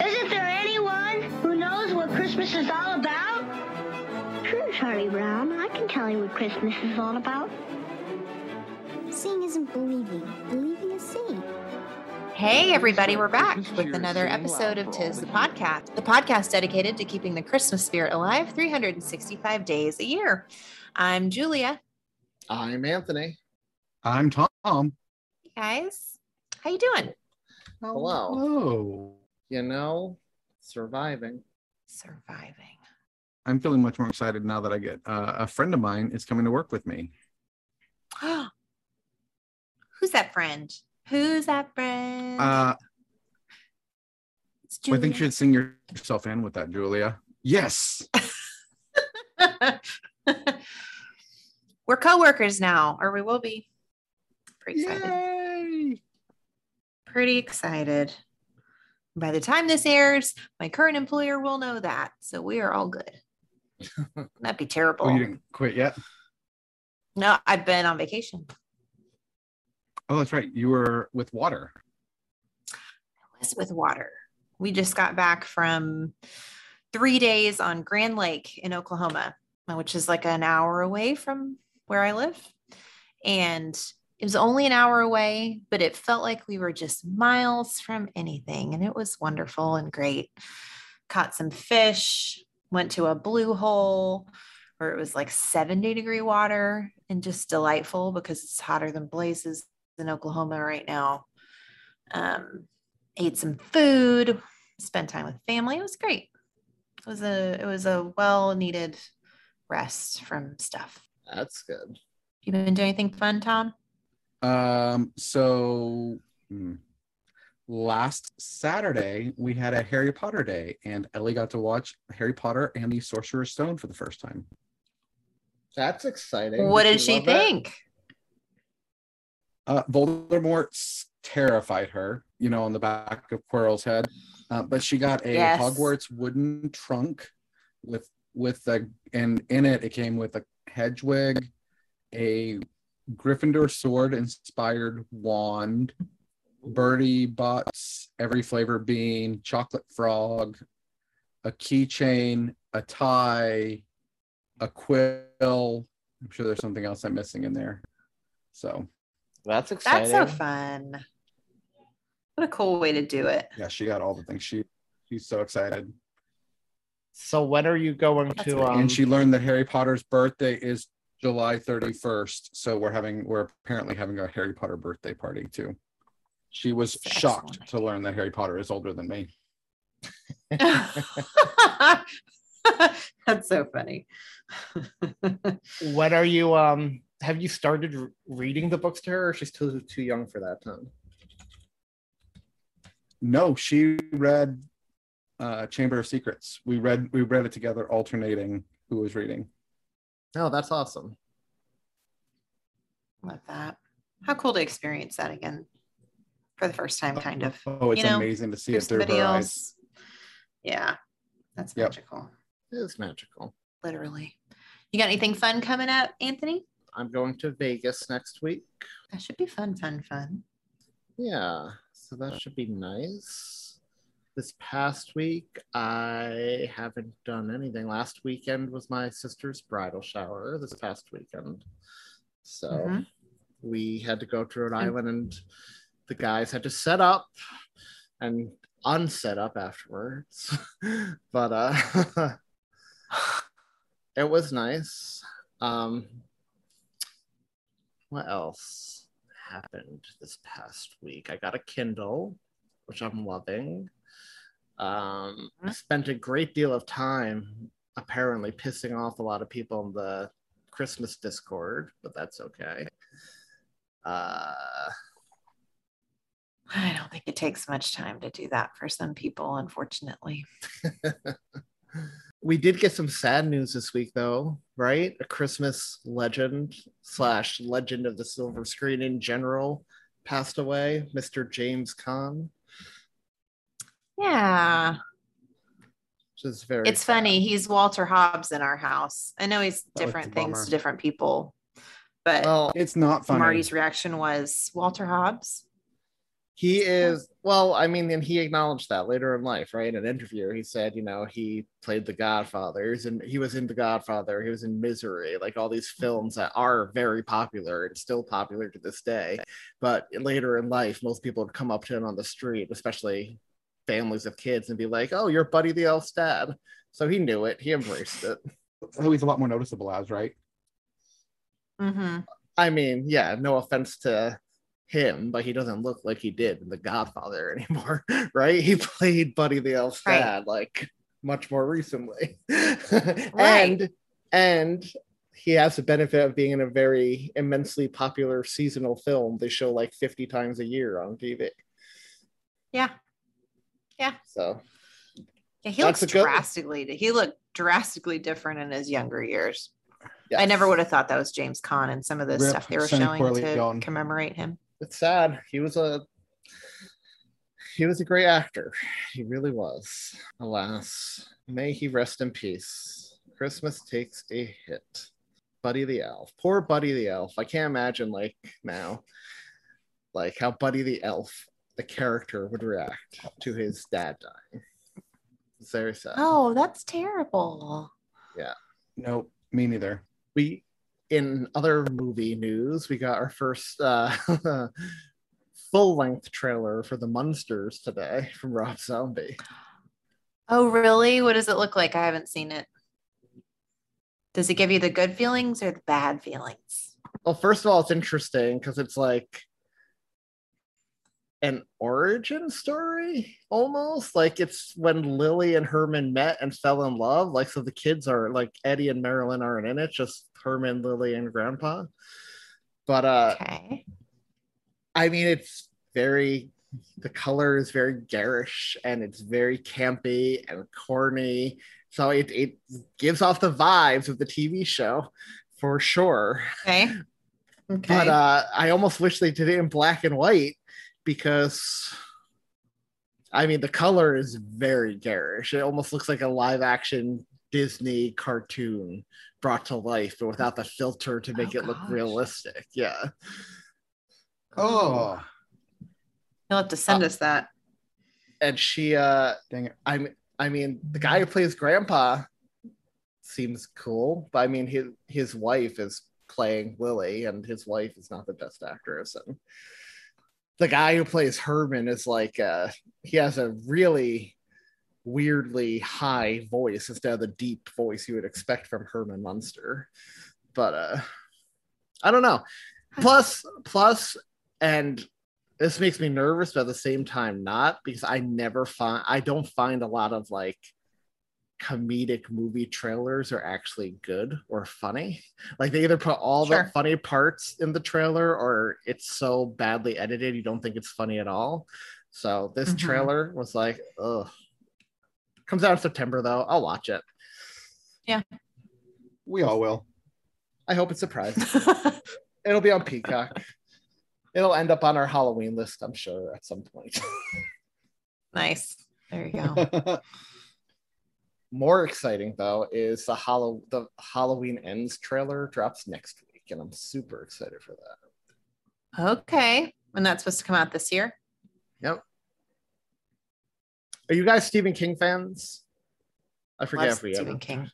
Isn't there anyone who knows what Christmas is all about? Sure, Charlie Brown. I can tell you what Christmas is all about. Seeing isn't believing. Believing is seeing. Hey, everybody, we're back with another episode of Tis the Podcast, the podcast dedicated to keeping the Christmas spirit alive 365 days a year. I'm Julia. I'm Anthony. I'm Tom. Hey guys, how you doing? Hello. Oh, You know, surviving. Surviving. I'm feeling much more excited now that I get uh, a friend of mine is coming to work with me. Who's that friend? Who's that friend? Uh, it's I think you should sing yourself in with that, Julia. Yes. We're coworkers now, or we will be. Pretty excited. Yay! Pretty excited. By the time this airs, my current employer will know that. So we are all good. That'd be terrible. Oh, you didn't quit yet? No, I've been on vacation. Oh, that's right. You were with water. I was with water. We just got back from three days on Grand Lake in Oklahoma, which is like an hour away from where I live. And it was only an hour away, but it felt like we were just miles from anything. And it was wonderful and great. Caught some fish, went to a blue hole where it was like 70 degree water and just delightful because it's hotter than blazes in Oklahoma right now. Um, ate some food, spent time with family. It was great. It was a it was a well needed rest from stuff. That's good. You been doing anything fun, Tom? Um, so hmm, last Saturday we had a Harry Potter day, and Ellie got to watch Harry Potter and the Sorcerer's Stone for the first time. That's exciting. What did you she love it? think? Uh, Voldemort terrified her, you know, on the back of Quirrell's head. Uh, but she got a Yes. Hogwarts wooden trunk with with the and in it it came with a Hedwig, a Gryffindor sword inspired wand, Bertie Bott's, every flavor bean, chocolate frog, a keychain, a tie, a quill. I'm sure there's something else I'm missing in there. So That's exciting. That's so fun. What a cool way to do it. yeah, she got all the things. She she's so excited. So when are you going That's to? Um, and she learned that Harry Potter's birthday is July 31st. So we're having we're apparently having a Harry Potter birthday party too. She was That's shocked excellent. to learn that Harry Potter is older than me. That's so funny. what are you? Um, have you started reading the books to her, or she's too too young for that time? No, she read uh Chamber of Secrets. We read we read it together, alternating who was reading. Oh, that's awesome. Love that. How cool to experience that again for the first time, kind of. Oh, it's You know, amazing to see through it through her eyes. Yeah, that's Yep. magical, It is magical. literally. You got anything fun coming up, Anthony? I'm going to Vegas next week. That should be fun, fun, fun. Yeah, so that should be nice. This past week, I haven't done anything. Last weekend was my sister's bridal shower. This past weekend, so Mhm. we had to go to Rhode. Island, and the guys had to set up and unset up afterwards. but uh, it was nice. Um, what else happened this past week? I got a Kindle, which I'm loving. Um, I spent a great deal of time apparently pissing off a lot of people in the Christmas Discord, but that's okay. Uh, I don't think it takes much time to do that for some people, unfortunately. We did get some sad news this week, though, right? A Christmas legend slash legend of the silver screen in general passed away, Mr. James Caan, Yeah. which is very. It's sad. funny. He's Walter Hobbs in our house. I know he's That different things to different people, but Well, It's not funny. Marty's reaction was Walter Hobbs. he is. Well, I mean, and he acknowledged that later in life, right? In an interview, he said, you know, he played The Godfather. and he was in The Godfather. He was in Misery, like all these films that are very popular and still popular to this day. But later in life, most people would come up to him on the street, especially families of kids, and be like, "Oh, you're Buddy the Elf's dad." So he knew it. He embraced it. Oh, he's a lot more noticeable as, right? Mm-hmm. I mean, yeah, no offense to him, but he doesn't look like he did in The Godfather anymore, right? He played Buddy the Elf's Right. dad like much more recently. Right. And and he has the benefit of being in a very immensely popular seasonal film they show like 50 times a year on TV. Yeah. So Yeah, he looks a good- drastically. He looked drastically different in his younger years. I never would have thought that was James Caan and some of the Rip stuff they were Sonny showing to Corleone. commemorate him. it's sad. He was a he was a great actor. He really was. Alas, may he rest in peace. Christmas takes a hit. Buddy the Elf. Poor Buddy the Elf. I can't imagine like now, like how Buddy the Elf, the character, would react to his dad dying. It's very sad. Oh, that's terrible. Yeah. Nope, me neither. we in other movie news we got our first uh full length trailer for the monsters today from rob zombie Oh, really? What does it look like? I haven't seen it. Does it give you the good feelings or the bad feelings? well first of all it's interesting because it's like an origin story almost like it's when lily and herman met and fell in love like so the kids are like eddie and marilyn aren't in it just herman lily and grandpa but uh Okay. I mean, it's very, the color is very garish and it's very campy and corny. So it, it gives off the vibes of the TV show for sure. Okay. Okay. But uh, I almost wish they did it in black and white because, I mean, the color is very garish. It almost looks like a live action Disney cartoon brought to life, but without the filter to make Oh, it look realistic. Yeah. Oh, You'll have to send uh, us that. And she, uh, dang it. I'm I mean the guy who plays grandpa seems cool, but I mean his his wife is playing Lily and his wife is not the best actress and the guy who plays Herman is like uh he has a really weirdly high voice instead of the deep voice you would expect from Herman Munster. But uh I don't know. Plus plus and this makes me nervous but at the same time not because i never find i don't find a lot of like comedic movie trailers are actually good or funny like they either put all Sure. the funny parts in the trailer or it's so badly edited you don't think it's funny at all so this Mhm. trailer was like ugh comes out in september though i'll watch it Yeah. We all will. i hope it's a surprising it'll be on peacock it'll end up on our halloween list i'm sure at some point nice. There you go. More exciting though is the Hallow the Halloween Ends trailer drops next week, and I'm super excited for that. okay. And that's supposed to come out this year. Yep. Are you guys Stephen King fans? I forget Love if we Stephen ever. King.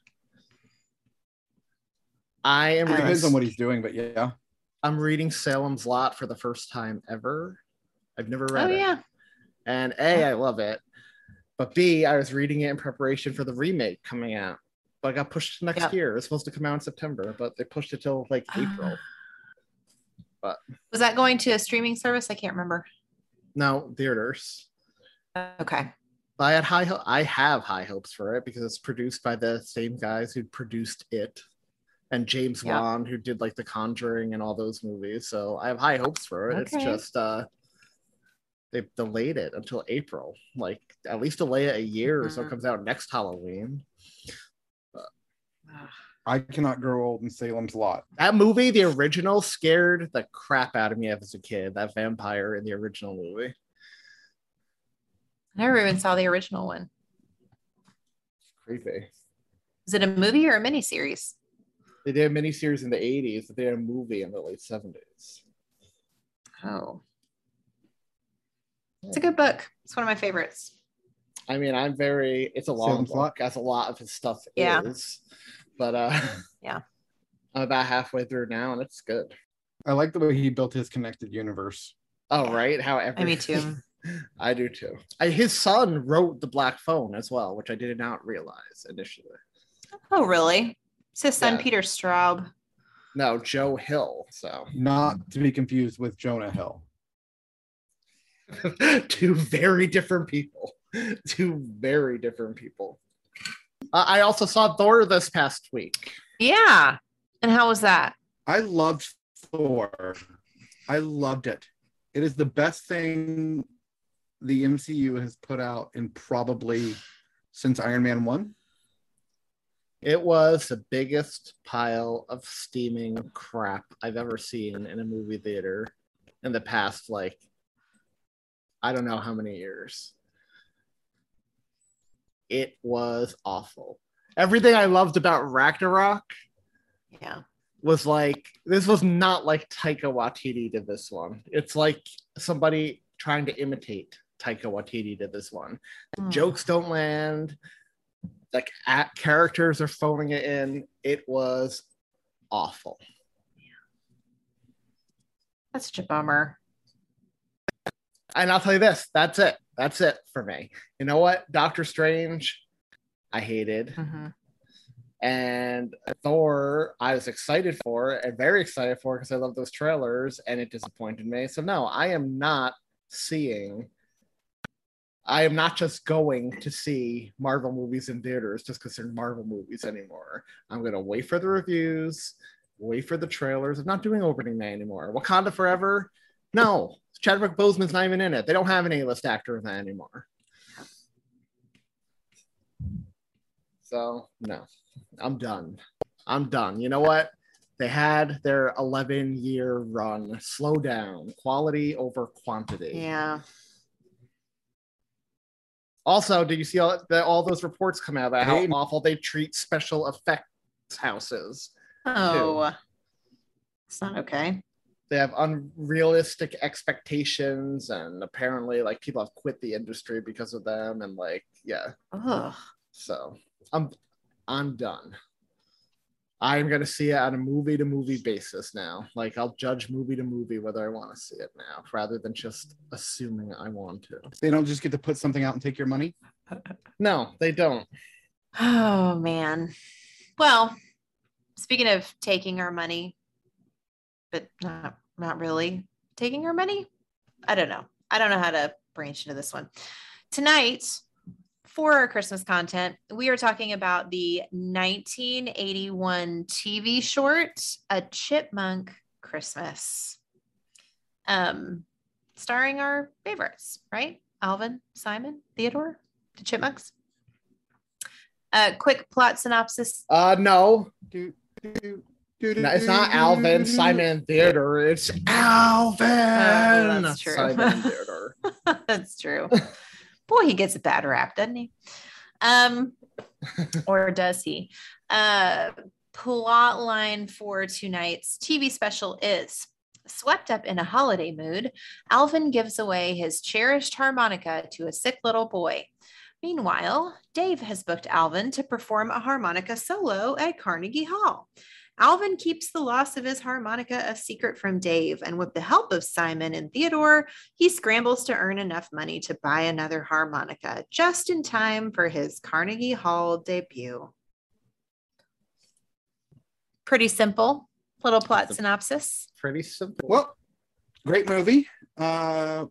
I am reading, Depends on what he's doing, but yeah. I'm reading Salem's Lot for the first time ever. I've never read it. Oh it. yeah. And A, I love it. But B, I was reading it in preparation for the remake coming out. But it got pushed to next Yep. year. It was supposed to come out in September, but they pushed it till like April. But Was that going to a streaming service? I can't remember. No, theaters. Okay. I had high ho- I have high hopes for it because it's produced by the same guys who produced it and James Yeah. Wan who did like The Conjuring and all those movies. So I have high hopes for it. It's just uh they delayed it until April. Like at least delay it a year or so it Mhm. comes out next Halloween. I cannot grow old in Salem's Lot. That movie, the original, scared the crap out of me as a kid. That vampire in the original movie. I never even saw the original one. Creepy. Is it a movie or a miniseries? They did a miniseries in the 80s, but they did a movie in the late 70s. Oh. It's a good book. It's one of my favorites. I mean, I'm very it's a long Salem's book, Lot? as a lot of his stuff Yeah. is. But uh Yeah. I'm about halfway through now and it's good. I like the way he built his connected universe. Oh, right. How I every me too. I do too. I, his son wrote the Black Phone as well, which I did not realize initially. Oh, really? It's his son, Yeah. Peter Straub. No, Joe Hill. So Not to be confused with Jonah Hill. two very different people. Two very different people. Uh, I also saw Thor this past week. Yeah. And how was that? I loved Thor. I loved it. It is the best thing the MCU has put out in probably since Iron Man 1. It was the biggest pile of steaming crap I've ever seen in a movie theater in the past, like, I don't know how many years. It was awful. Everything I loved about Ragnarok Yeah. was like, this was not like Taika Waititi did this one. It's like somebody trying to imitate Taika Waititi did this one. Hmm. jokes don't land like at characters are phoning it in it was awful Yeah. That's such a bummer. And i'll tell you this that's it that's it for me you know what doctor strange i hated Mhm. and thor i was excited for and very excited for because i love those trailers and it disappointed me so no i am not seeing I am not just going to see Marvel movies in theaters just because they're Marvel movies anymore. I'm going to wait for the reviews, wait for the trailers. I'm not doing opening day anymore. Wakanda Forever? No. Chadwick Boseman's not even in it. They don't have an A-list actor in that anymore. So, no. I'm done. I'm done. You know what? They had their 11 year run. Slow down. Quality over quantity. Yeah. Also, did you see all, the, all those reports come out about how Hey. awful they treat special effects houses? Oh. It's not okay. They have unrealistic expectations, and apparently, like people have quit the industry because of them. And like, yeah, Ugh. so I'm I'm done. I'm gonna see it on a movie to movie basis now. Like I'll judge movie to movie whether I want to see it now, rather than just assuming I want to. They don't just get to put something out and take your money. No, they don't. Oh man. Well, speaking of taking our money, but not not really taking our money. I don't know. I don't know how to branch into this one. Tonight, for our Christmas content, we are talking about the 1981 TV short, A Chipmunk Christmas. Um, starring our favorites, right? Alvin, Simon, Theodore, the Chipmunks. Uh, quick plot synopsis. Uh, no, do, do, No, it's not Alvin, Simon, Theater. It's Alvin. Oh, that's true. Simon Theodore. That's true. Boy, he gets a bad rap, doesn't he? Um, or does he? Uh, plot line for tonight's TV special is swept up in a holiday mood. Alvin gives away his cherished harmonica to a sick little boy. Meanwhile, Dave has booked Alvin to perform a harmonica solo at Carnegie Hall. Alvin keeps the loss of his harmonica a secret from Dave, and with the help of Simon and Theodore, he scrambles to earn enough money to buy another harmonica just in time for his Carnegie Hall debut. Pretty simple little plot synopsis. Pretty simple. Well, great movie. Uh,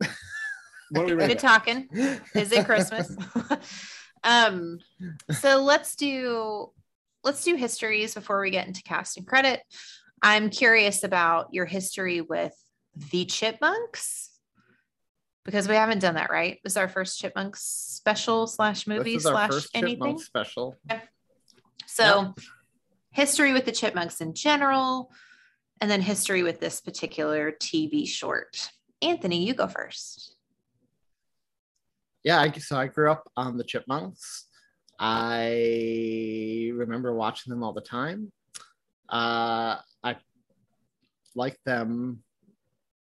what are we? Good talking. Is it Christmas? um, so let's do let's do histories before we get into cast and credit. I'm curious about your history with the Chipmunks because we haven't done that, right? This is our first Chipmunks special slash movie This is our slash anything. Special. So, history with the Chipmunks in general, and then history with this particular TV short. Anthony, you go first. yeah, I, so I grew up on the Chipmunks. I remember watching them all the time. Uh, I like them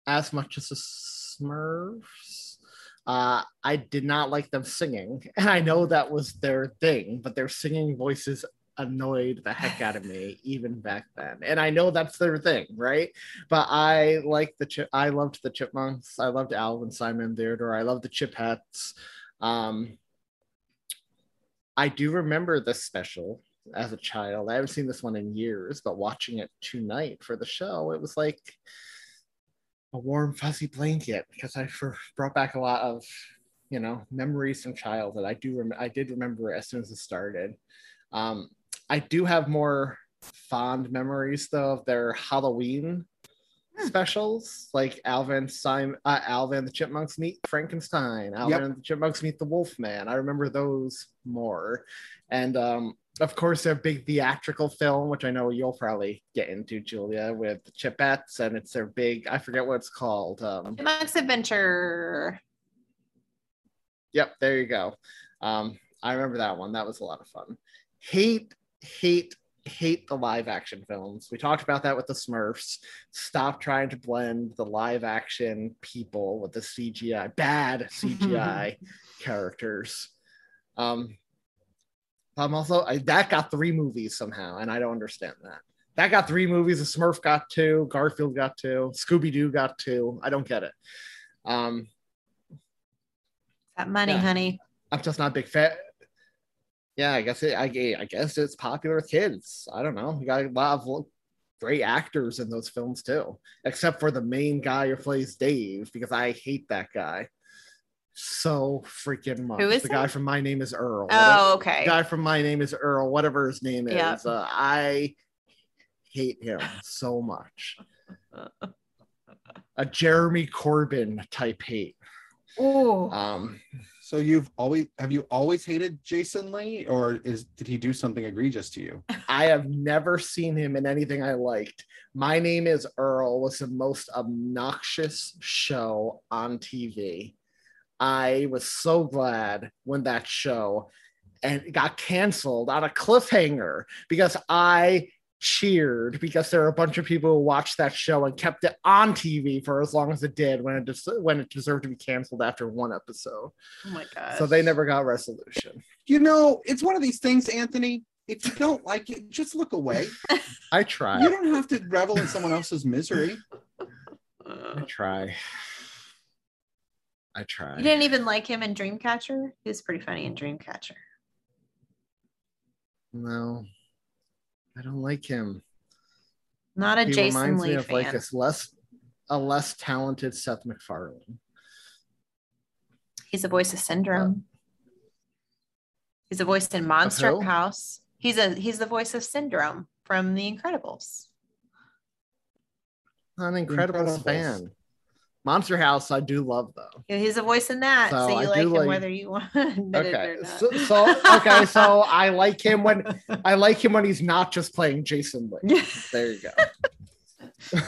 as much as the Smurfs. Uh, I did not like them singing, and I know that was their thing, but their singing voices annoyed the heck out of me even back then. And I know that's their thing, right? But I like the chip. I loved the Chipmunks. I loved Alvin, Simon, Theodore. I loved the Chipettes. Um, I do remember this special as a child. I haven't seen this one in years, but watching it tonight for the show, it was like a warm, fuzzy blanket because I brought back a lot of, you know, memories from childhood. I do, rem- I did remember it as soon as it started. Um, I do have more fond memories though of their Halloween specials, like Alvin, Simon, uh, Alvin the Chipmunks meet Frankenstein, Alvin Yep. and the Chipmunks meet the Wolfman. I remember those more, and um, of course their big theatrical film, which I know you'll probably get into, Julia, with the Chipettes, and it's their big. I forget what it's called. Um, Chipmunks Adventure. Yep, there you go. Um, I remember that one. That was a lot of fun. Hate, hate, hate the live action films. We talked about that with the Smurfs. Stop trying to blend the live action people with the CGI, bad CGI characters. Um, I'm also I, that got three movies somehow, and I don't understand that. That got three movies. The Smurf got two. Garfield got two. Scooby Doo got two. I don't get it. Um, That money, Yeah. honey. I'm just not a big fan. Yeah, I guess it. I, I guess it's popular with kids. I don't know. You got a lot of great actors in those films too, except for the main guy who plays Dave, because I hate that guy so freaking much. Who is the guy from My Name Is Earl? Oh, Whatever- okay. The guy from My Name Is Earl, whatever his name is. Uh, I hate him so much. A Jeremy Corbyn type hate. Oh, Um, So you've always have you always hated Jason Lee, or is did he do something egregious to you? I have never seen him in anything I liked. My name is Earl was the most obnoxious show on TV. I was so glad when that show and got canceled on a cliffhanger because I cheered because there were a bunch of people who watched that show and kept it on TV for as long as it did when it des- when it deserved to be canceled after one episode. oh my god. So they never got resolution. You know, it's one of these things, Anthony. If you don't like it, just look away. I try. You don't have to revel in someone else's misery. I try. I try. You didn't even like him in Dreamcatcher? He was pretty funny in Dreamcatcher. No, I don't like him. Not a he Jason reminds Lee me of fan. like a less, a less talented Seth MacFarlane. He's the voice of Syndrome. He's the voice in Monster? House. He's a he's the voice of Syndrome from The Incredibles. I'm an Incredibles, Incredibles. fan. Monster House, I do love though. Yeah, He's a voice in that, so, So you I like him like- whether you want Okay, it or not. so, so okay, so I like him when I like him when he's not just playing Jason Lee. There you go.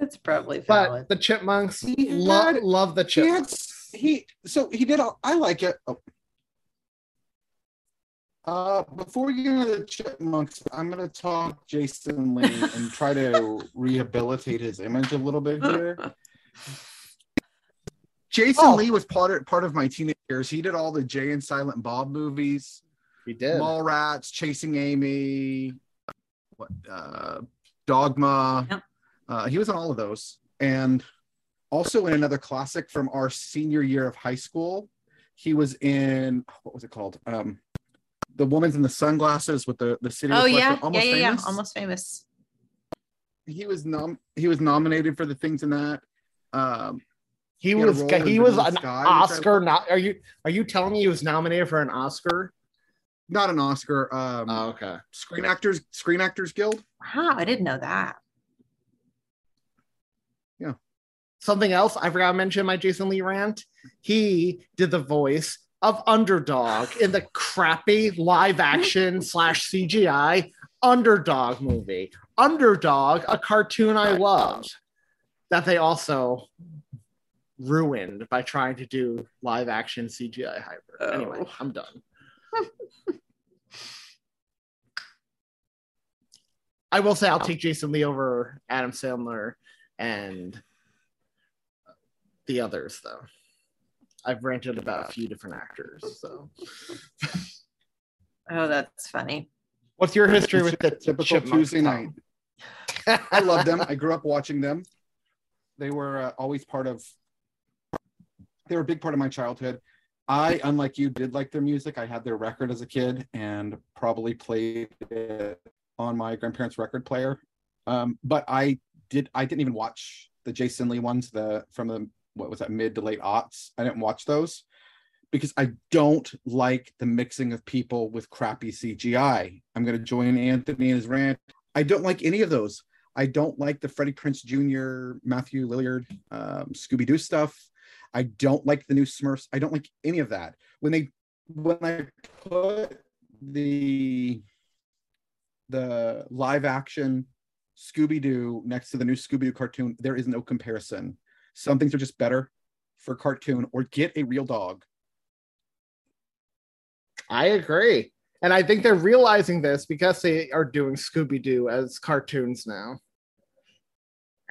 That's probably valid. But the Chipmunks, He lo- had- love the He had Chipmunks. he so he did all I like it. Oh. Uh before we get into the chipmunks, I'm gonna talk Jason Lee and try to rehabilitate his image a little bit here. Jason Oh. Lee was part of part of my teenage years. He did all the Jay and Silent Bob movies, He did. Mallrats, Chasing Amy, what uh Dogma. Yep. Uh, he was in all of those. And also in another classic from our senior year of high school, he was in what was it called? Um The Woman's in the Sunglasses with the the city oh yeah, yeah, almost yeah, yeah, famous. almost famous. He was nom he was nominated for the things in that. Um He He had a was he was an Sky, which I- Oscar. Not are you are you telling me he was nominated for an Oscar? not an Oscar, um Oh, okay. Screen Actors Screen Actors Guild. Wow, I didn't know that. Yeah. Something else I forgot to mention my Jason Lee rant. He did the voice of Underdog in the crappy live action slash CGI Underdog movie. Underdog, a cartoon I loved that they also ruined by trying to do live action CGI hybrid. Anyway, I'm done. I will say I'll take Jason Lee over Adam Sandler and the others, though. I've ranted about a few different actors. So, Oh, that's funny. what's your history with the typical Chipmunks, Tuesday Tom? night. I love them. I grew up watching them. They were uh, always part of. They were a big part of my childhood. I, unlike you, did like their music. I had their record as a kid and probably played it on my grandparents' record player. Um, but I did. I didn't even watch the Jason Lee ones. The from the what was that mid to late aughts. I didn't watch those because I don't like the mixing of people with crappy CGI. I'm going to join Anthony in his rant. I don't like any of those. I don't like the Freddie Prinze Jr., Matthew Lillard, um, Scooby Doo stuff. I don't like the new Smurfs. I don't like any of that. When they when I put the the live action Scooby Doo next to the new Scooby Doo cartoon, there is no comparison. Some things are just better for cartoon or get a real dog. I agree. And I think they're realizing this because they are doing Scooby Doo as cartoons now.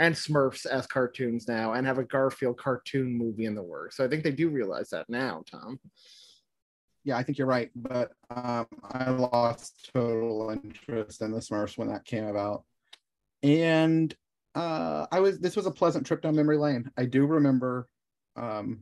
And Smurfs as cartoons now, and have a Garfield cartoon movie in the works. So I think they do realize that now, Tom. Yeah, I think you're right, but um, I lost total interest in the Smurfs when that came about, and uh, I was this was a pleasant trip down memory lane. I do remember, um,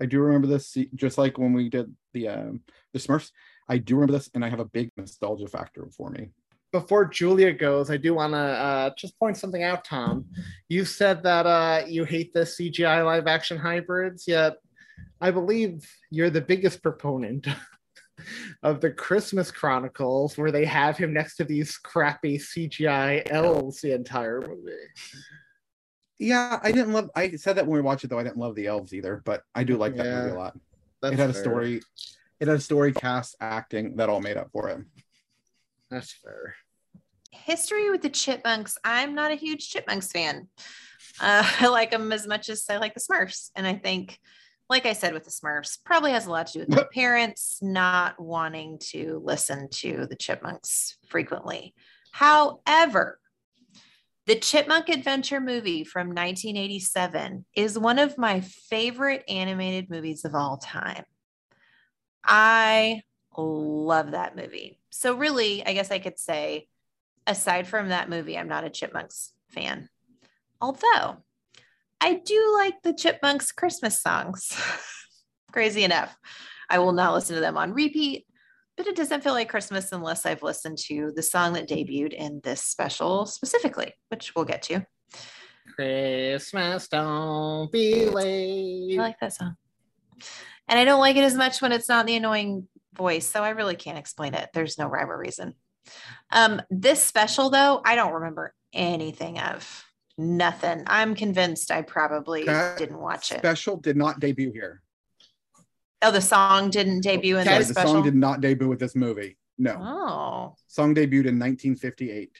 I do remember this just like when we did the um, the Smurfs. I do remember this, and I have a big nostalgia factor for me. Before Julia goes, I do want to uh, just point something out, Tom. You said that uh, you hate the CGI live action hybrids, yet I believe you're the biggest proponent of the Christmas Chronicles, where they have him next to these crappy CGI elves the entire movie. Yeah, I didn't love. I said that when we watched it, though. I didn't love the elves either, but I do like that Yeah, movie a lot. It had a story. It had a story, cast, acting that all made up for it. That's fair. History with the Chipmunks. I'm not a huge Chipmunks fan. Uh, I like them as much as I like the Smurfs. And I think, like I said with the Smurfs, probably has a lot to do with my parents not wanting to listen to the Chipmunks frequently. However, the Chipmunk Adventure movie from 1987 is one of my favorite animated movies of all time. I love that movie. So, really, I guess I could say, aside from that movie, I'm not a Chipmunks fan. Although I do like the Chipmunks Christmas songs. Crazy enough. I will not listen to them on repeat, but it doesn't feel like Christmas unless I've listened to the song that debuted in this special specifically, which we'll get to. Christmas, don't be late. I like that song. And I don't like it as much when it's not the annoying voice. So I really can't explain it. There's no rhyme or reason. Um, this special, though, I don't remember anything of. Nothing. I'm convinced I probably That didn't watch it. Special did not debut here. Oh, the song didn't debut in Sorry, this the special. song did not debut with this movie. No, oh, song debuted in 1958.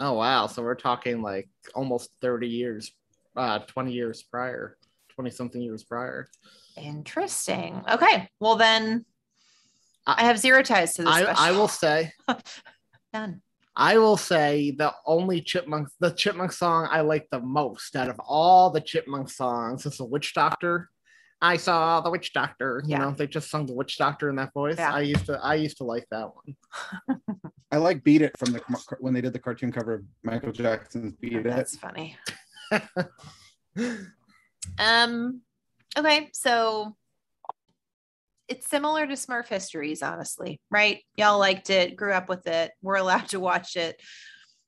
Oh wow! So we're talking like almost thirty years, uh, twenty years prior, twenty something years prior. interesting. Okay. Well, then I have zero ties to this I. I will say, None. I will say the only chipmunk, the chipmunk song I like the most out of all the chipmunk songs is the Witch Doctor. I saw the Witch Doctor. You Yeah. know, they just sung the Witch Doctor in that voice. Yeah. I used to, I used to like that one. I like "Beat It" from the when they did the cartoon cover of Michael Jackson's "Beat It." That's funny. um. Okay, so it's similar to Smurf Histories, honestly, right? Y'all liked it, grew up with it. We're allowed to watch it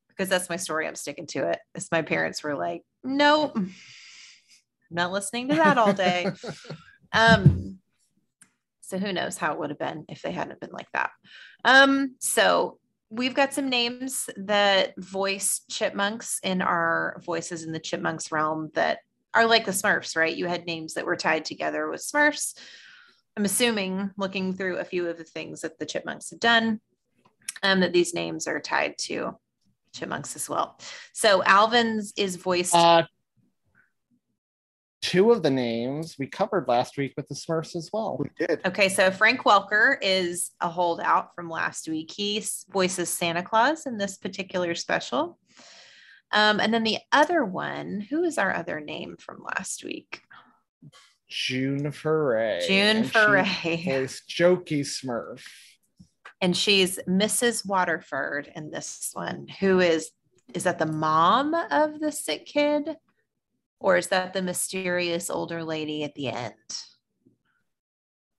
because that's my story. I'm sticking to it. As my parents were like, "Nope, I'm not listening to that all day." um. So who knows how it would have been if they hadn't been like that. Um. So we've got some names that voice chipmunks in our voices in the chipmunks realm that are like the Smurfs, right? You had names that were tied together with Smurfs. I'm assuming, looking through a few of the things that the chipmunks have done, um, that these names are tied to chipmunks as well. So Alvin's is voiced. Uh, two of the names we covered last week with the Smurfs as well. We did. Okay, so Frank Welker is a holdout from last week. He voices Santa Claus in this particular special. Um, and then the other one, who is our other name from last week? June Foray. June and she Foray. Voiced Jokey Smurf. And she's Mrs. Waterford in this one, who is is that the mom of the sick kid? Or is that the mysterious older lady at the end?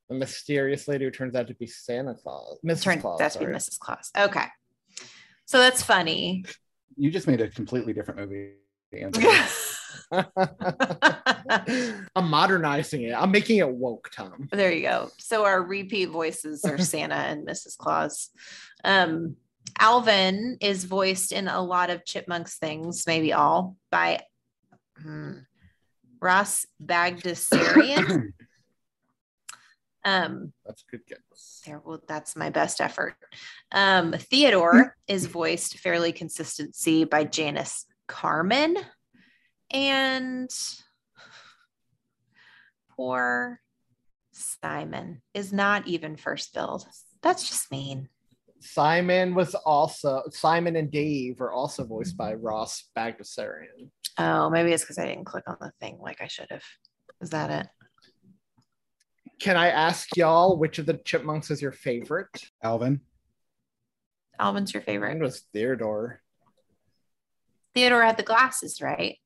The mysterious lady who turns out to be Santa Claus. Mrs. Turns Claus. out to be. Mrs. Claus. Okay. So that's funny. You just made a completely different movie. I'm modernizing it. I'm making it woke, Tom. There you go. So our repeat voices are Santa and Mrs. Claus. Um, Alvin is voiced in a lot of Chipmunks things, maybe all, by hmm, Ross Bagdasarian. um, That's a good guess. there, well, that's my best effort. Um, Theodore is voiced fairly consistency by Janice Karman, and poor Simon is not even first billed. That's just mean. Simon was also Simon and Dave were also voiced by Ross Bagdasarian. Oh, maybe it's because I didn't click on the thing like I should have. Is that it? Can I ask y'all which of the chipmunks is your favorite? Alvin. Alvin's your favorite. Mine favorite. was Theodore. Theodore had the glasses, right?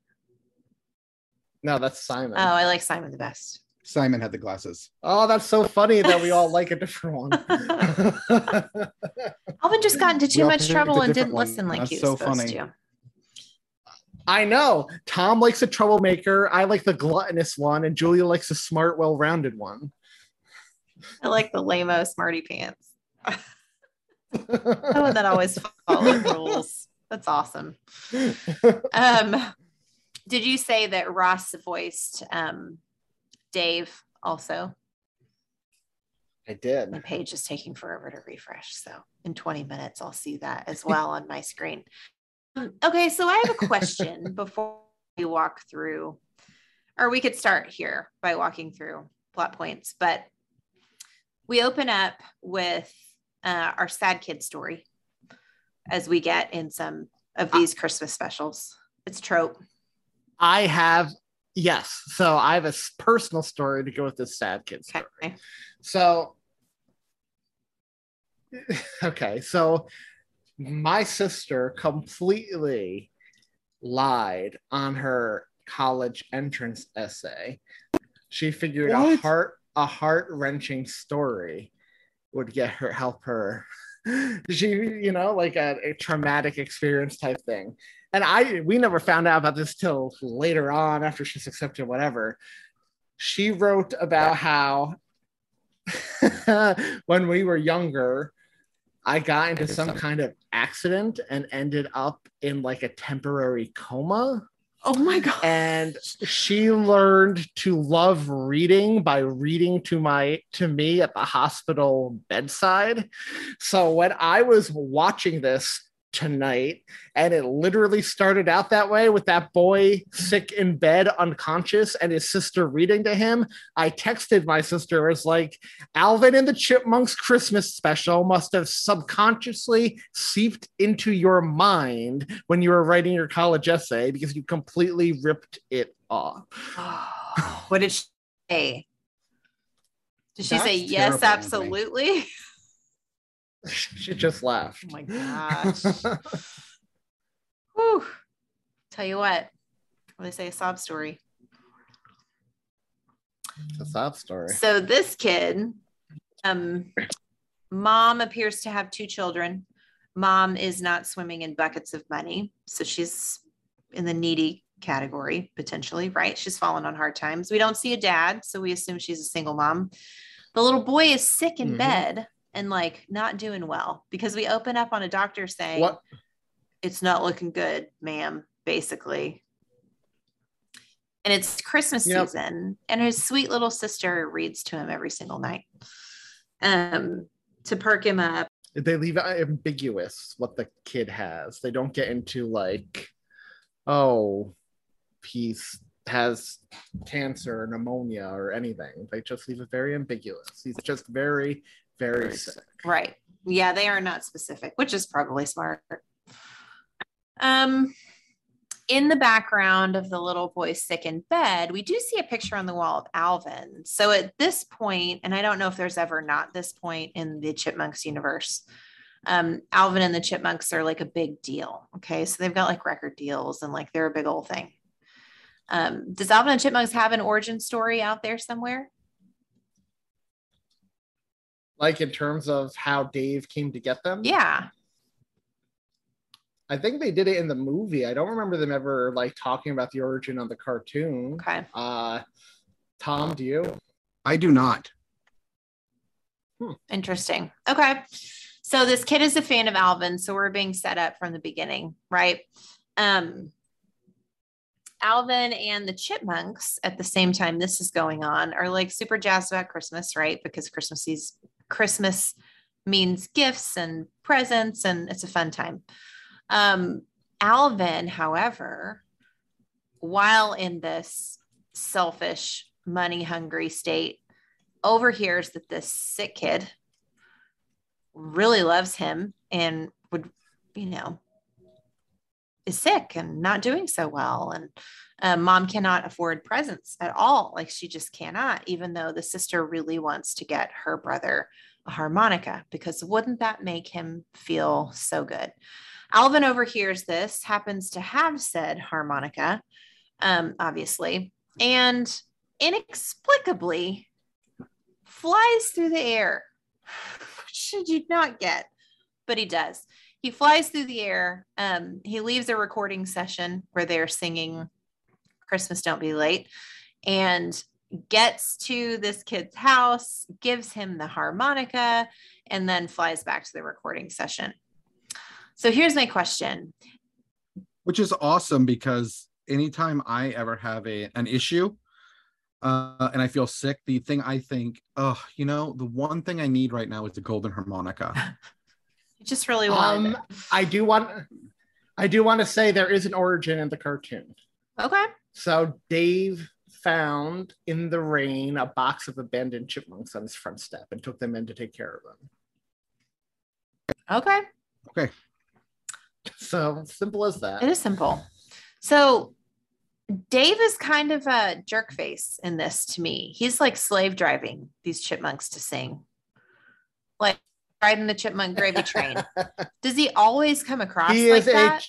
No, that's Simon. Oh, I like Simon the best. Simon had the glasses. Oh, that's so funny that we all like a different one. Alvin just got into too much trouble and didn't one. listen like That's he was so supposed funny. to. I know. Tom likes a troublemaker. I like the gluttonous one, and Julia likes a smart, well-rounded one. I like the lame smarty pants. Oh, that always follow rules. That's awesome. Um, did you say that Ross voiced um, Dave also? I did. My page is taking forever to refresh. So in 20 minutes, I'll see that as well on my screen. Um, okay, so I have a question before we walk through, or we could start here by walking through plot points, but we open up with uh, our sad kid story as we get in some of ah. these Christmas specials. It's trope. I have yes. So I have a personal story to go with this sad kid story. Okay. So okay, so my sister completely lied on her college entrance essay. She figured a heart a heart wrenching story would get her help her. She, you know, like a, a traumatic experience type thing. And I we never found out about this till later on after she's accepted whatever. She wrote about how when we were younger, I got into some kind of accident and ended up in like a temporary coma. Oh my God. And she learned to love reading by reading to my to me at the hospital bedside. So when I was watching this tonight. And it literally started out that way with that boy sick in bed unconscious and his sister reading to him. I texted my sister. As like alvin and the chipmunks christmas special must have subconsciously seeped into your mind when you were writing your college essay because you completely ripped it off. What did she say? Did she That's say yes, terrible, absolutely? she just laughed Oh my gosh. Whew. Tell you what, what do they say? A sob story. it's a sob story So this kid, um, mom appears to have two children. Mom is not swimming in buckets of money, so she's in the needy category potentially, right? She's fallen on hard times. We don't see a dad, so we assume she's a single mom. The little boy is sick in Mhm. bed and like not doing well because we open up on a doctor saying what it's not looking good, ma'am, basically. and it's Christmas Yep. season, and his sweet little sister reads to him every single night um, to perk him up. They leave it ambiguous what the kid has. They don't get into like, oh, he's has cancer or pneumonia or anything. They just leave it very ambiguous. He's just very, very, Very sick. Right. Yeah, they are not specific, which is probably smart. Um, in the background of the little boy sick in bed, we do see a picture on the wall of Alvin. So at this point, and I don't know if there's ever not this point in the Chipmunks universe, um, Alvin and the Chipmunks are like a big deal. Okay. So they've got like record deals and like they're a big old thing. Um, does Alvin and Chipmunks have an origin story out there somewhere? Like in terms of how Dave came to get them. Yeah. I think they did it in the movie. I don't remember them ever like talking about the origin of the cartoon. Okay. Uh Tom, do you? I do not. Interesting. Okay. So this kid is a fan of Alvin, so we're being set up from the beginning, right? Um Alvin and the Chipmunks at the same time this is going on are like super jazzed about Christmas, right? Because Christmas is Christmas means gifts and presents and it's a fun time. Um Alvin, however, while in this selfish, money hungry state, overhears that this sick kid really loves him and would, you know, is sick and not doing so well. And uh, mom cannot afford presents at all. Like she just cannot, even though the sister really wants to get her brother a harmonica, because wouldn't that make him feel so good? Alvin overhears this, happens to have said harmonica, um, obviously, and inexplicably flies through the air. Should you not get, but he does. He flies through the air. Um, he leaves a recording session where they're singing Christmas Don't Be Late and gets to this kid's house, gives him the harmonica, and then flies back to the recording session. So here's my question. which is awesome because anytime I ever have a an issue uh, and I feel sick, the thing I think, oh, you know, the one thing I need right now is the golden harmonica. I just really wanted Um I do want I do want to say there is an origin in the cartoon. Okay. So Dave found in the rain a box of abandoned chipmunks on his front step and took them in to take care of them. Okay. Okay. So simple as that. It is simple. So Dave is kind of a jerk face in this to me. He's like slave driving these chipmunks to sing, like riding the chipmunk gravy train. Does he always come across He like is a that?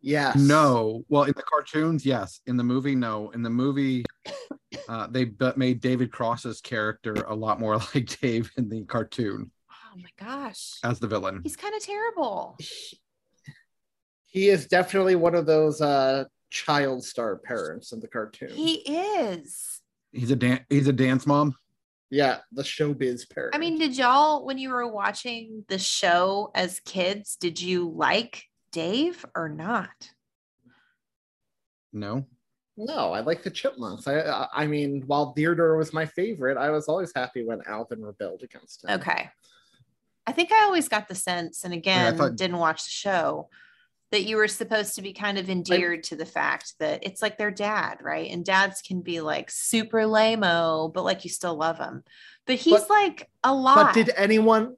Yes. No, well, in the cartoons, yes. In the movie, no. In the movie, uh, they b- made David Cross's character a lot more like Dave in the cartoon Oh my gosh. as the villain. He's kind of terrible. He is definitely one of those uh child star parents in the cartoon. He is. He's a dan- he's a dance mom. yeah, the showbiz parent. I mean, did y'all, when you were watching the show as kids, did you like Dave or not? No, no, I like the chipmunks. I I- I mean, while Theodore was my favorite, I was always happy when Alvin rebelled against him. Okay. I think I always got the sense, and again, thought- didn't watch the show, that you were supposed to be kind of endeared to the fact that it's like their dad, right? And dads can be like super lame-o, but like you still love him. But he's But- like a lot. But did anyone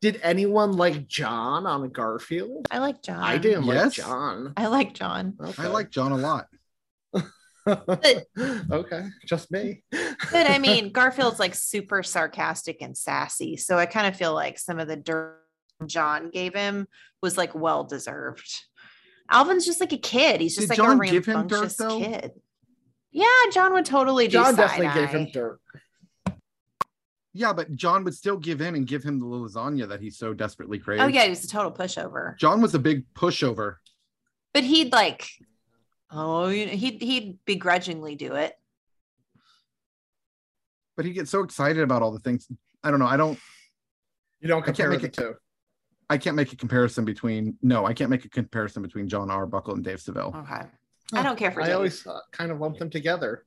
did anyone like John on Garfield? I like John. I didn't like John. I like John. Okay. I like John a lot. okay, just me. But I mean, Garfield's like super sarcastic and sassy. So I kind of feel like some of the dirt John gave him was like well deserved. Alvin's just like a kid. He's just Did like John a give him dirt, rambunctious kid. Yeah, John would totally do John definitely side-eye. gave him dirt. Yeah, but John would still give in and give him the lasagna that he so desperately craved. Oh yeah, he was a total pushover. John was a big pushover. But he'd like, oh, you know, he'd he'd begrudgingly do it. but he gets so excited about all the things. I don't know. I don't. You don't I can't make the it- two. I can't make a comparison between. No, I can't make a comparison between John Arbuckle and Dave Seville. Okay, I don't care for I Dave. always uh, kind of lump them together.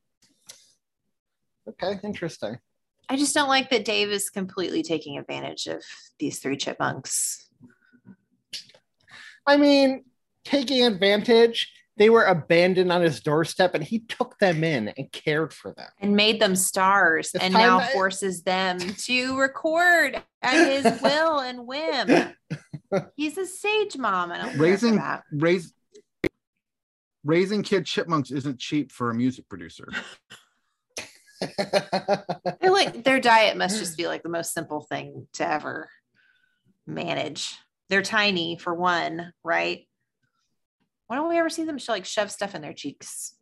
Okay, interesting. I just don't like that Dave is completely taking advantage of these three chipmunks. I mean, taking advantage, they were abandoned on his doorstep and he took them in and cared for them. and made them stars It's and now that- forces them to record at his will and whim. He's a sage mom. I don't care for Raising that. raise raising kid chipmunks isn't cheap for a music producer. They're like their diet must just be like the most simple thing to ever manage. They're tiny for one, right? Why don't we ever see them sh- like shove stuff in their cheeks?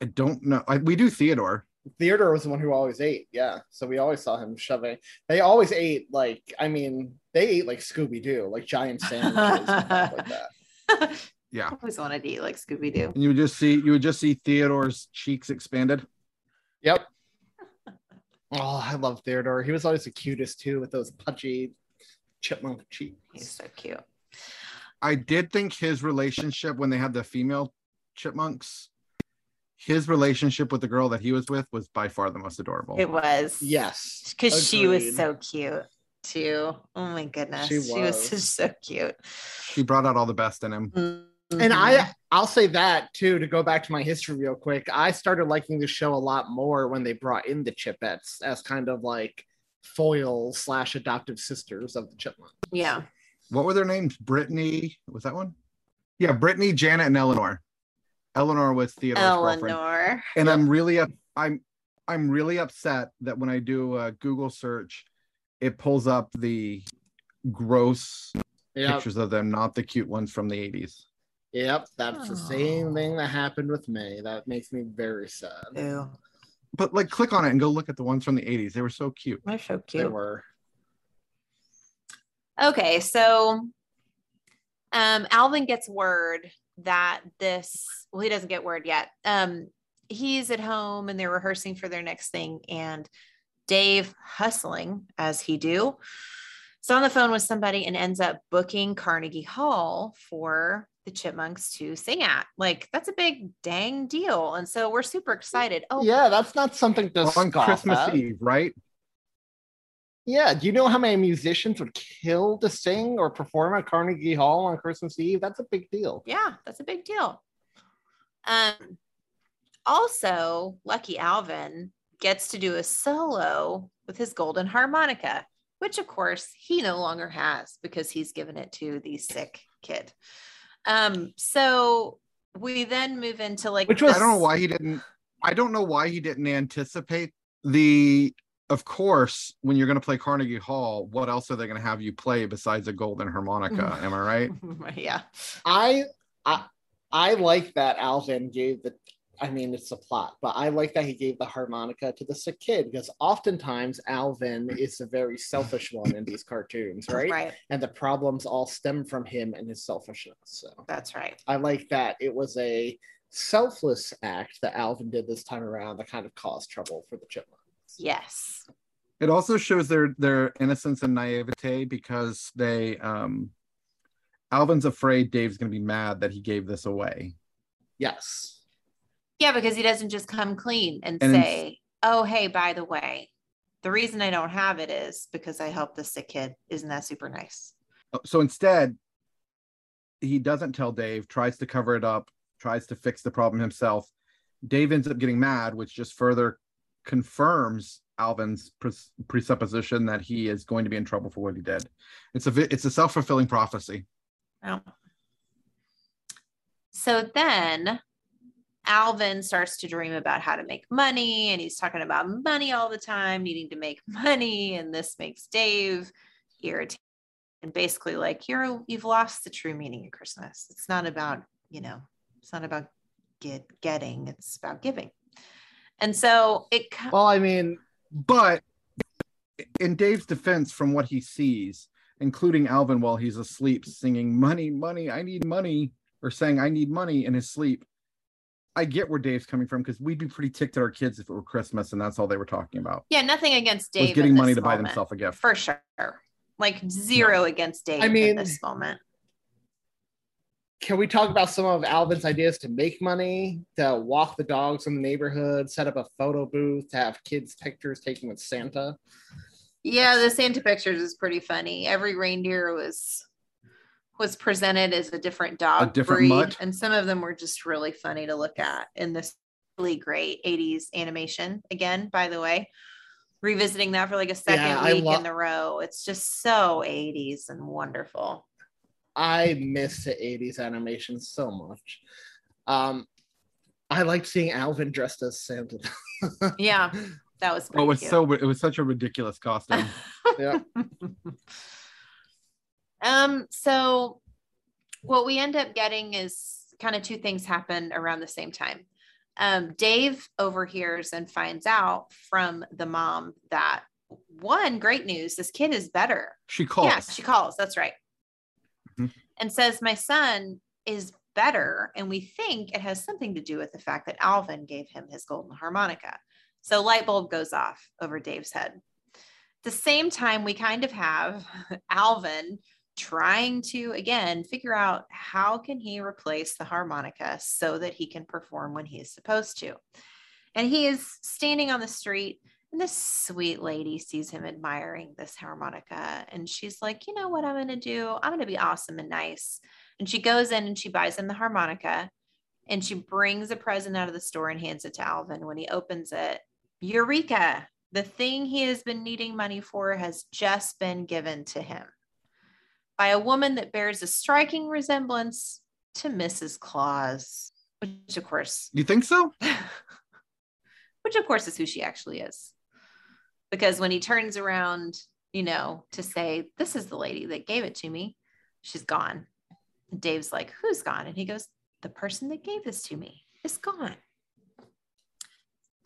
I don't know. I, we do Theodore. Theodore was the one who always ate. Yeah. So we always saw him shoving. They always ate like, I mean, they ate like Scooby Doo, like giant sandwiches and stuff like that. Yeah. I always wanted to eat like Scooby Doo. And you would just see you would just see Theodore's cheeks expanded. Yep. Oh, I love Theodore. He was always the cutest too, with those pudgy chipmunk cheeks. He's so cute. I did think his relationship when they had the female chipmunks, his relationship with the girl that he was with was by far the most adorable. It was. Yes. Because she was so cute too. Oh my goodness. She She was, was. just so cute. She brought out all the best in him. Mm-hmm. And I mm-hmm. I'll say that too to go back to my history real quick. I started liking the show a lot more when they brought in the Chipettes as kind of like foil slash adoptive sisters of the chipmunk. yeah. What were their names? Brittany was that one? Yeah, Brittany, Jeanette, and Eleanor. Eleanor was Theodore's girlfriend. Eleanor. And I'm really up. I'm I'm really upset that when I do a Google search, it pulls up the gross Yep. pictures of them, not the cute ones from the 80s. Yep. That's the same thing that happened with May. That makes me very sad. Ew. But like, click on it and go look at the ones from the 80s. They were so cute. They're so cute. They were. Okay, so um Alvin gets word that this well, he doesn't get word yet. Um he's at home and they're rehearsing for their next thing, and Dave hustling as he do. So on the phone with somebody and ends up booking Carnegie Hall for the chipmunks to sing at. Like that's a big dang deal. And so we're super excited. Oh Yeah, that's not something to on Christmas at. Eve, right? Yeah, do you know how many musicians would kill to sing or perform at Carnegie Hall on Christmas Eve? That's a big deal. Yeah, that's a big deal. Um, also, Lucky Alvin gets to do a solo with his golden harmonica, which of course he no longer has because he's given it to the sick kid. Um, so we then move into like Which was- I don't know why he didn't. I don't know why he didn't anticipate the. Of course, when you're going to play Carnegie Hall, what else are they going to have you play besides a golden harmonica? Am I right? yeah. I I I like that Alvin gave the I mean it's a plot, but I like that he gave the harmonica to the sick kid because oftentimes Alvin is a very selfish one in these cartoons, right? Right. And the problems all stem from him and his selfishness. So That's right. I like that it was a selfless act that Alvin did this time around that kind of caused trouble for the chipmunks. Yes. It also shows their their innocence and naivete because they um Alvin's afraid Dave's going to be mad that he gave this away. Yes. Yeah, because he doesn't just come clean and, And say, "Oh, hey, by the way, the reason I don't have it is because I helped the sick kid." Isn't that super nice? Oh, so instead, he doesn't tell Dave, tries to cover it up, tries to fix the problem himself. Dave ends up getting mad, which just further confirms Alvin's pres- presupposition that he is going to be in trouble for what he did. It's a vi- it's a self fulfilling prophecy. Oh. So then Alvin starts to dream about how to make money, and he's talking about money all the time, needing to make money, and this makes Dave irritated. And basically, like you're you've lost the true meaning of Christmas. It's not about you know, it's not about get getting. It's about giving. And so it. Well, I mean, But in Dave's defense, from what he sees, including Alvin while he's asleep, singing "Money, money, I need money," or saying "I need money" in his sleep, I get where Dave's coming from because we'd be pretty ticked at our kids if it were Christmas and that's all they were talking about. Yeah, nothing against was Dave. getting money this to buy moment, themselves a gift. for sure. Like zero against Dave I mean- in this moment. can we talk about some of Alvin's ideas to make money, to walk the dogs in the neighborhood, set up a photo booth, to have kids' pictures taken with Santa? Yeah, the Santa pictures is pretty funny. Every reindeer was was presented as a different dog A different breed, mutt? and some of them were just really funny to look at in this really great 80s animation. Again, by the way, revisiting that for like a second Yeah, week lo- in the row. It's just so 80s and wonderful. I miss the 80s animation so much. Um, I liked seeing Alvin dressed as Santa. Yeah, that was Oh, it was cute. so it was such a ridiculous costume. yeah. Um, so what we end up getting is kind of two things happen around the same time. Um, Dave overhears and finds out from the mom that one great news, this kid is better. She calls. Yeah, she calls. That's right. Mhm. And says, My son is better. And we think it has something to do with the fact that Alvin gave him his golden harmonica. So light bulb goes off over Dave's head. At the same time, we kind of have Alvin trying to again figure out how can he replace the harmonica so that he can perform when he is supposed to. And he is standing on the street and this sweet lady sees him admiring this harmonica. And she's like, you know what I'm going to do? I'm going to be awesome and nice. And she goes in and she buys him the harmonica and she brings a present out of the store and hands it to Alvin. When he opens it, Eureka, the thing he has been needing money for has just been given to him by a woman that bears a striking resemblance to Mrs. Claus, which of course You think so? which of course is who she actually is. Because when he turns around, you know, to say, This is the lady that gave it to me, she's gone. And Dave's like, Who's gone? And he goes, The person that gave this to me is gone.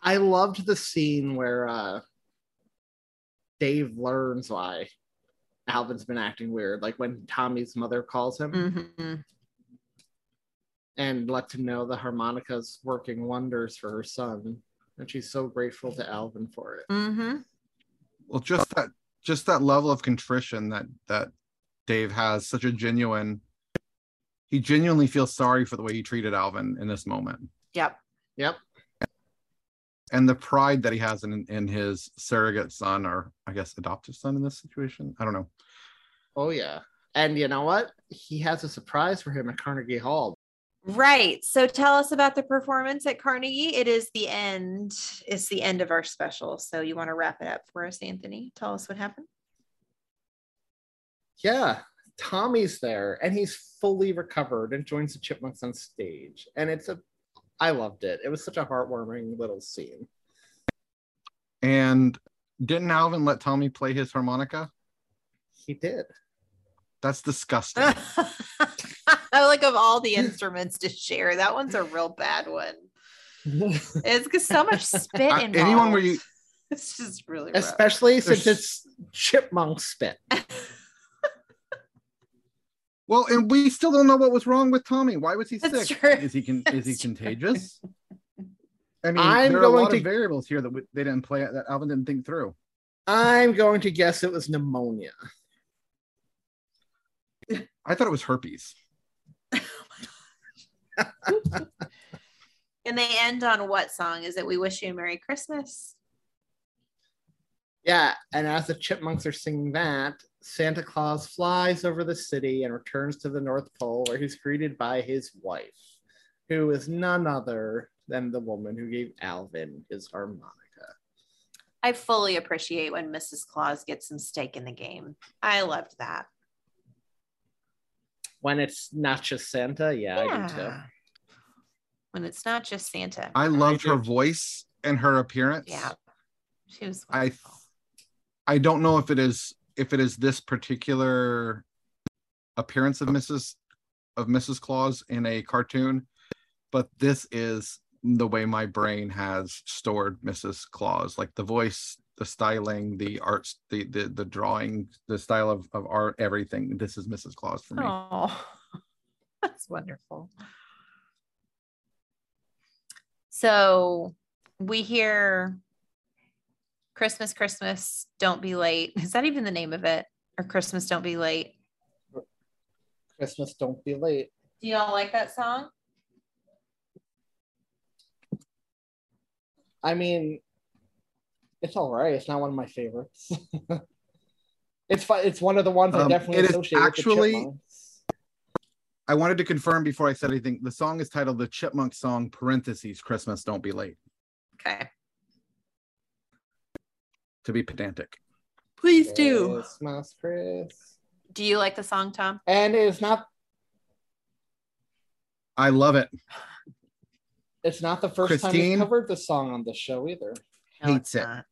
I loved the scene where uh, Dave learns why Alvin's been acting weird, like when Tommy's mother calls him Mhm. and lets him know the harmonica's working wonders for her son. And she's so grateful to Alvin for it. Mhm. Well, just that just that level of contrition that that Dave has, such a genuine. He genuinely feels sorry for the way he treated Alvin in this moment, Yep. Yep. And the pride that he has in in his surrogate son, or I guess adoptive son, in this situation. I don't know. Oh, yeah. And you know what? He has a surprise for him at Carnegie Hall. Right. So tell us about the performance at Carnegie. It is the end. It's the end of our special. So you want to wrap it up for us, Anthony? Tell us what happened. Yeah, Tommy's there and he's fully recovered and joins the Chipmunks on stage. And it's a, I loved it. It was such a heartwarming little scene. And didn't Alvin let Tommy play his harmonica? He did. That's disgusting. I like of all the instruments to share, that one's a real bad one. It's got so much spit Uh, involved. anyone where you It's just really rough. Especially since There's- it's chipmunk spit. Well, and we still don't know what was wrong with Tommy. Why was he That's sick? true. Is he con- is he true. contagious? I mean, I'm there are a lot to- of variables here that w- they didn't play that Alvin didn't think through. I'm going to guess it was pneumonia. I thought it was herpes. And they end on what song? Is it We Wish You a Merry Christmas? Yeah, and as the chipmunks are singing that, Santa Claus flies over the city and returns to the North Pole where he's greeted by his wife, who is none other than the woman who gave Alvin his harmonica. I fully appreciate when Mrs. Claus gets some stake in the game. I loved that. When it's not just Santa, yeah, I do too. Yeah. When it's not just Santa. I loved her agree. voice and her appearance. yeah. She was I wonderful. I don't know if it is if it is this particular appearance of Mrs. of Mrs. Claus in a cartoon, but this is the way my brain has stored Mrs. Claus, like the voice, the styling, the arts, the the the drawing, the style of, of art, everything. This is Mrs. Claus for me. Oh, that's wonderful. So we hear Christmas, Christmas, don't be late. Is that even the name of it? Or Christmas, don't be late? Christmas, don't be late. Do y'all like that song? I mean, it's all right. It's not one of my favorites. it's fun. It's one of the ones I Um, definitely it is associate with the actually- Chipmunks. I wanted to confirm before I said anything. The song is titled "The Chipmunk Song." Parentheses Christmas. Don't be late. Okay. To be pedantic. Please do. Christmas, Chris. Do you like the song, Tom? And it's not. I love it. It's not the first time Christine? we covered the song on the show either. No, Hates it's it. not.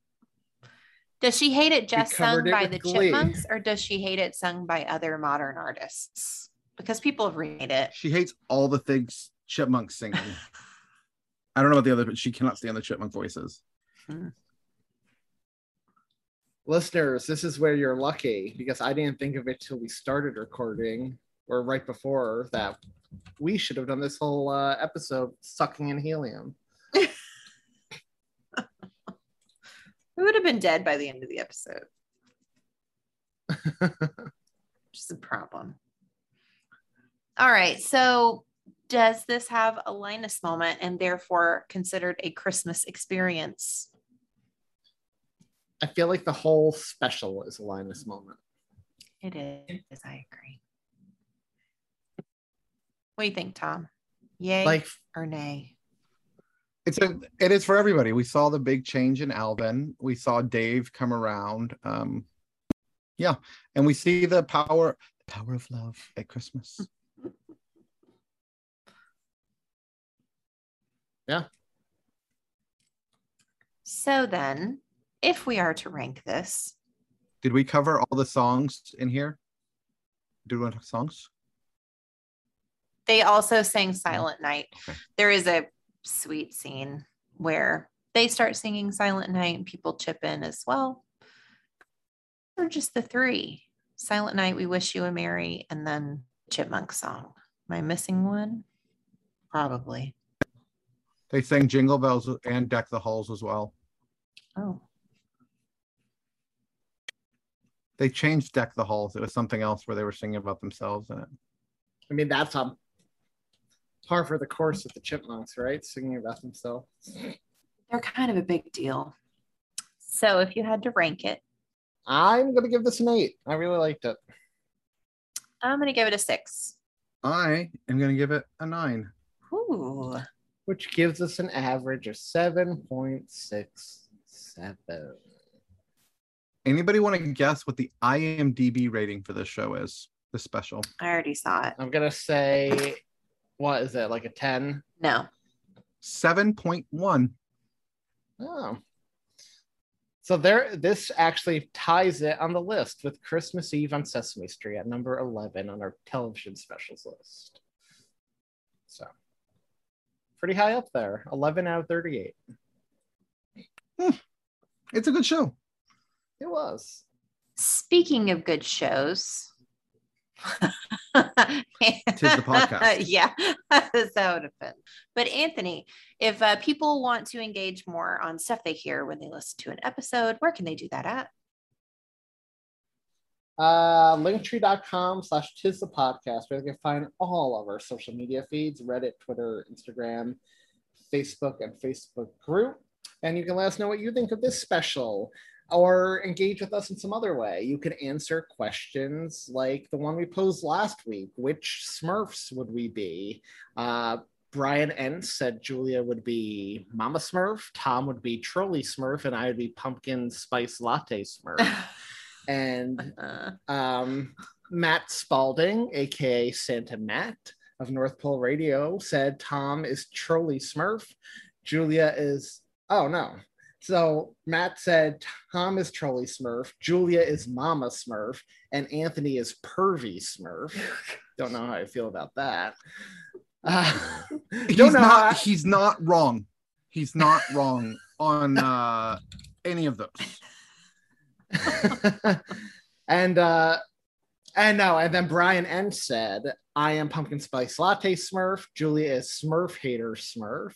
Does she hate it just covered sung it by with the glee. Chipmunks, or does she hate it sung by other modern artists? Because people have remade it. She hates all the things chipmunks singing. I don't know about the other, but she cannot stand the chipmunk voices. Hmm. Listeners, this is where you're lucky because I didn't think of it till we started recording or right before that. We should have done this whole uh, episode sucking in helium. We would have been dead by the end of the episode. Which is a problem. All right. So, does this have a Linus moment and therefore considered a Christmas experience? I feel like the whole special is a Linus moment. It is. I agree. What do you think, Tom? Yay Like, or nay? It's a it is for everybody. We saw the big change in Alvin. We saw Dave come around. Um yeah, and we see the power the power of love at Christmas. Yeah. So then, if we are to rank this, Did we cover all the songs in here? Did we want to talk songs? they also sang Silent Night. Okay. There is a sweet scene where they start singing Silent Night and people chip in as well. Or just the three Silent Night, We Wish You a Merry, and then Chipmunk song. Am I missing one? Probably. They sang Jingle Bells and Deck the Halls as well. Oh, They changed Deck the Halls. It was something else where they were singing about themselves in it. I mean, that's a par for the course with the Chipmunks, right? Singing about themselves. they're kind of a big deal. So if you had to rank it, I'm gonna give this an eight. I really liked it. I'm going to give it a six. I am going to give it a nine. Ooh. which gives us an average of 7.67. Anybody want to guess what the IMDb rating for this show is? The special. I already saw it. I'm gonna say, what is it, like a 10? No. 7.1. Oh. So there, this actually ties it on the list with Christmas Eve on Sesame Street at number 11 on our television specials list. So pretty high up there, 11 out of 38. Hmm. It's a good show. It was. Speaking of good shows, Tis the podcast. yeah, that would have been. But Anthony, if uh, people want to engage more on stuff they hear when they listen to an episode, where can they do that at? Uh, linktree.com slash tis the podcast where they can find all of our social media feeds reddit twitter instagram facebook and facebook group and you can let us know what you think of this special or engage with us in some other way you can answer questions like the one we posed last week which smurfs would we be uh, brian n said julia would be mama smurf tom would be trolley smurf and i would be pumpkin spice latte smurf and Uh, um, Matt Spalding, aka Santa Matt of North Pole Radio, said Tom is Trolley Smurf. Julia is oh no. So Matt said Tom is Trolley Smurf, Julia is Mama Smurf, and Anthony is Pervy Smurf. Don't know how I feel about that. Uh, He's don't know not I- he's not wrong. He's not wrong on uh any of those. and uh and no, and then Brian N said, I am pumpkin spice latte smurf, Julia is smurf hater smurf,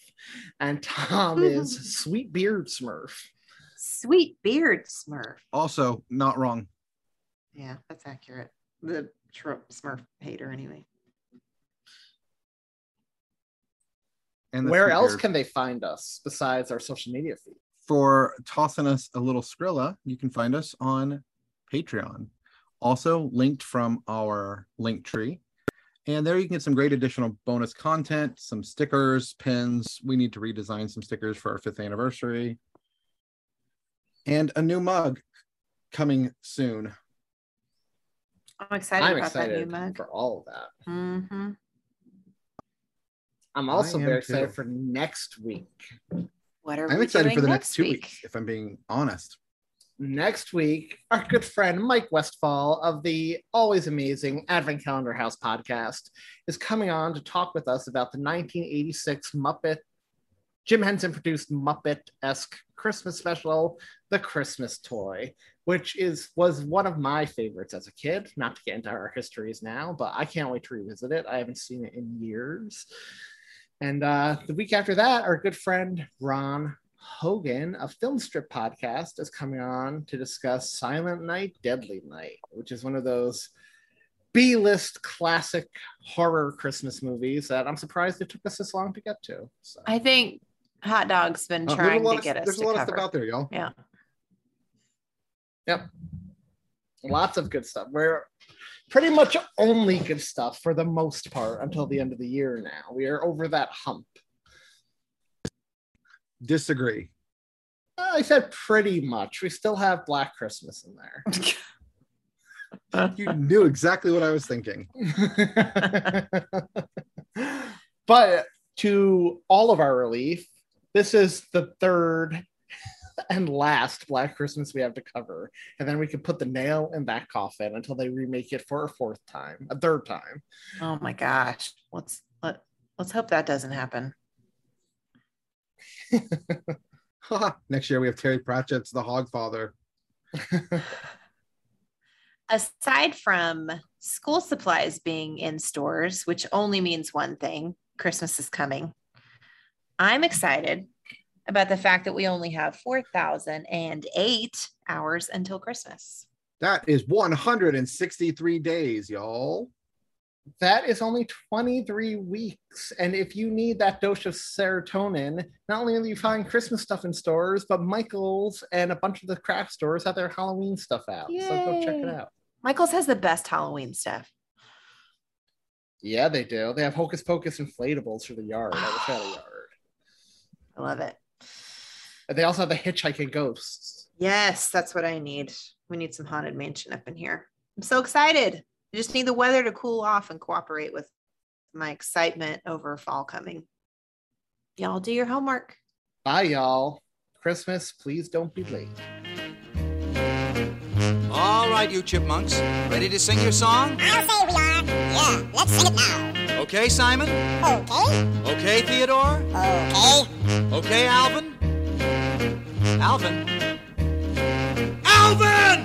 and Tom is sweet beard smurf. sweet beard Smurf. Also not wrong. Yeah, that's accurate. The Trump Smurf hater, anyway. And Where else speakers. can they find us besides our social media feed? for tossing us a little Skrilla, you can find us on Patreon. Also linked from our link tree. And there you can get some great additional bonus content, some stickers, pins. We need to redesign some stickers for our fifth anniversary. And a new mug coming soon. I'm excited I'm about that new mug. for all of that. hmm I'm also I am very excited too. for next week. What are I'm we excited doing for the next two week? weeks, if I'm being honest. Next week, our good friend Mike Westfall of the always amazing Advent Calendar House podcast is coming on to talk with us about the 1986 Muppet, Jim Henson produced Muppet esque Christmas special, The Christmas Toy, which is was one of my favorites as a kid. Not to get into our histories now, but I can't wait to revisit it. I haven't seen it in years. And uh, the week after that, our good friend Ron Hogan of Film Strip Podcast is coming on to discuss Silent Night, Deadly Night, which is one of those B list classic horror Christmas movies that I'm surprised it took us this long to get to. So. I think Hot Dog's been Uh, trying to of- get us There's a lot of stuff out there, y'all. Yeah. Yep. Lots of good stuff. We're pretty much only good stuff for the most part until the end of the year now. We are over that hump. Disagree. I said pretty much. We still have Black Christmas in there. You knew exactly what I was thinking. but to all of our relief, this is the third and last Black Christmas we have to cover. And then we can put the nail in that coffin until they remake it for a fourth time, a third time. Oh my gosh. Let's let let's hope that doesn't happen. Next year we have Terry Pratchett's The Hogfather. Aside from school supplies being in stores, which only means one thing, Christmas is coming. I'm excited about the fact that we only have 4,008 hours until Christmas. That is 163 days, y'all. That is only 23 weeks. And if you need that dose of serotonin, not only will you find Christmas stuff in stores, but Michael's and a bunch of the craft stores have their Halloween stuff out. So go check it out. Michael's has the best Halloween stuff. Yeah, they do. They have Hocus Pocus inflatables for the yard. I wish I had a yard. I love it. And they also have the hitchhiking ghosts. Yes, that's what I need. We need some haunted mansion up in here. I'm so excited. I just need the weather to cool off and cooperate with my excitement over fall coming. Y'all do your homework. Bye, y'all. Christmas, please don't be late. All right, you chipmunks. Ready to sing your song? I'll say we are. Yeah, let's sing it now. Okay, Simon? Okay. Okay, Theodore? Okay. Okay, Alvin? Alvin? Alvin?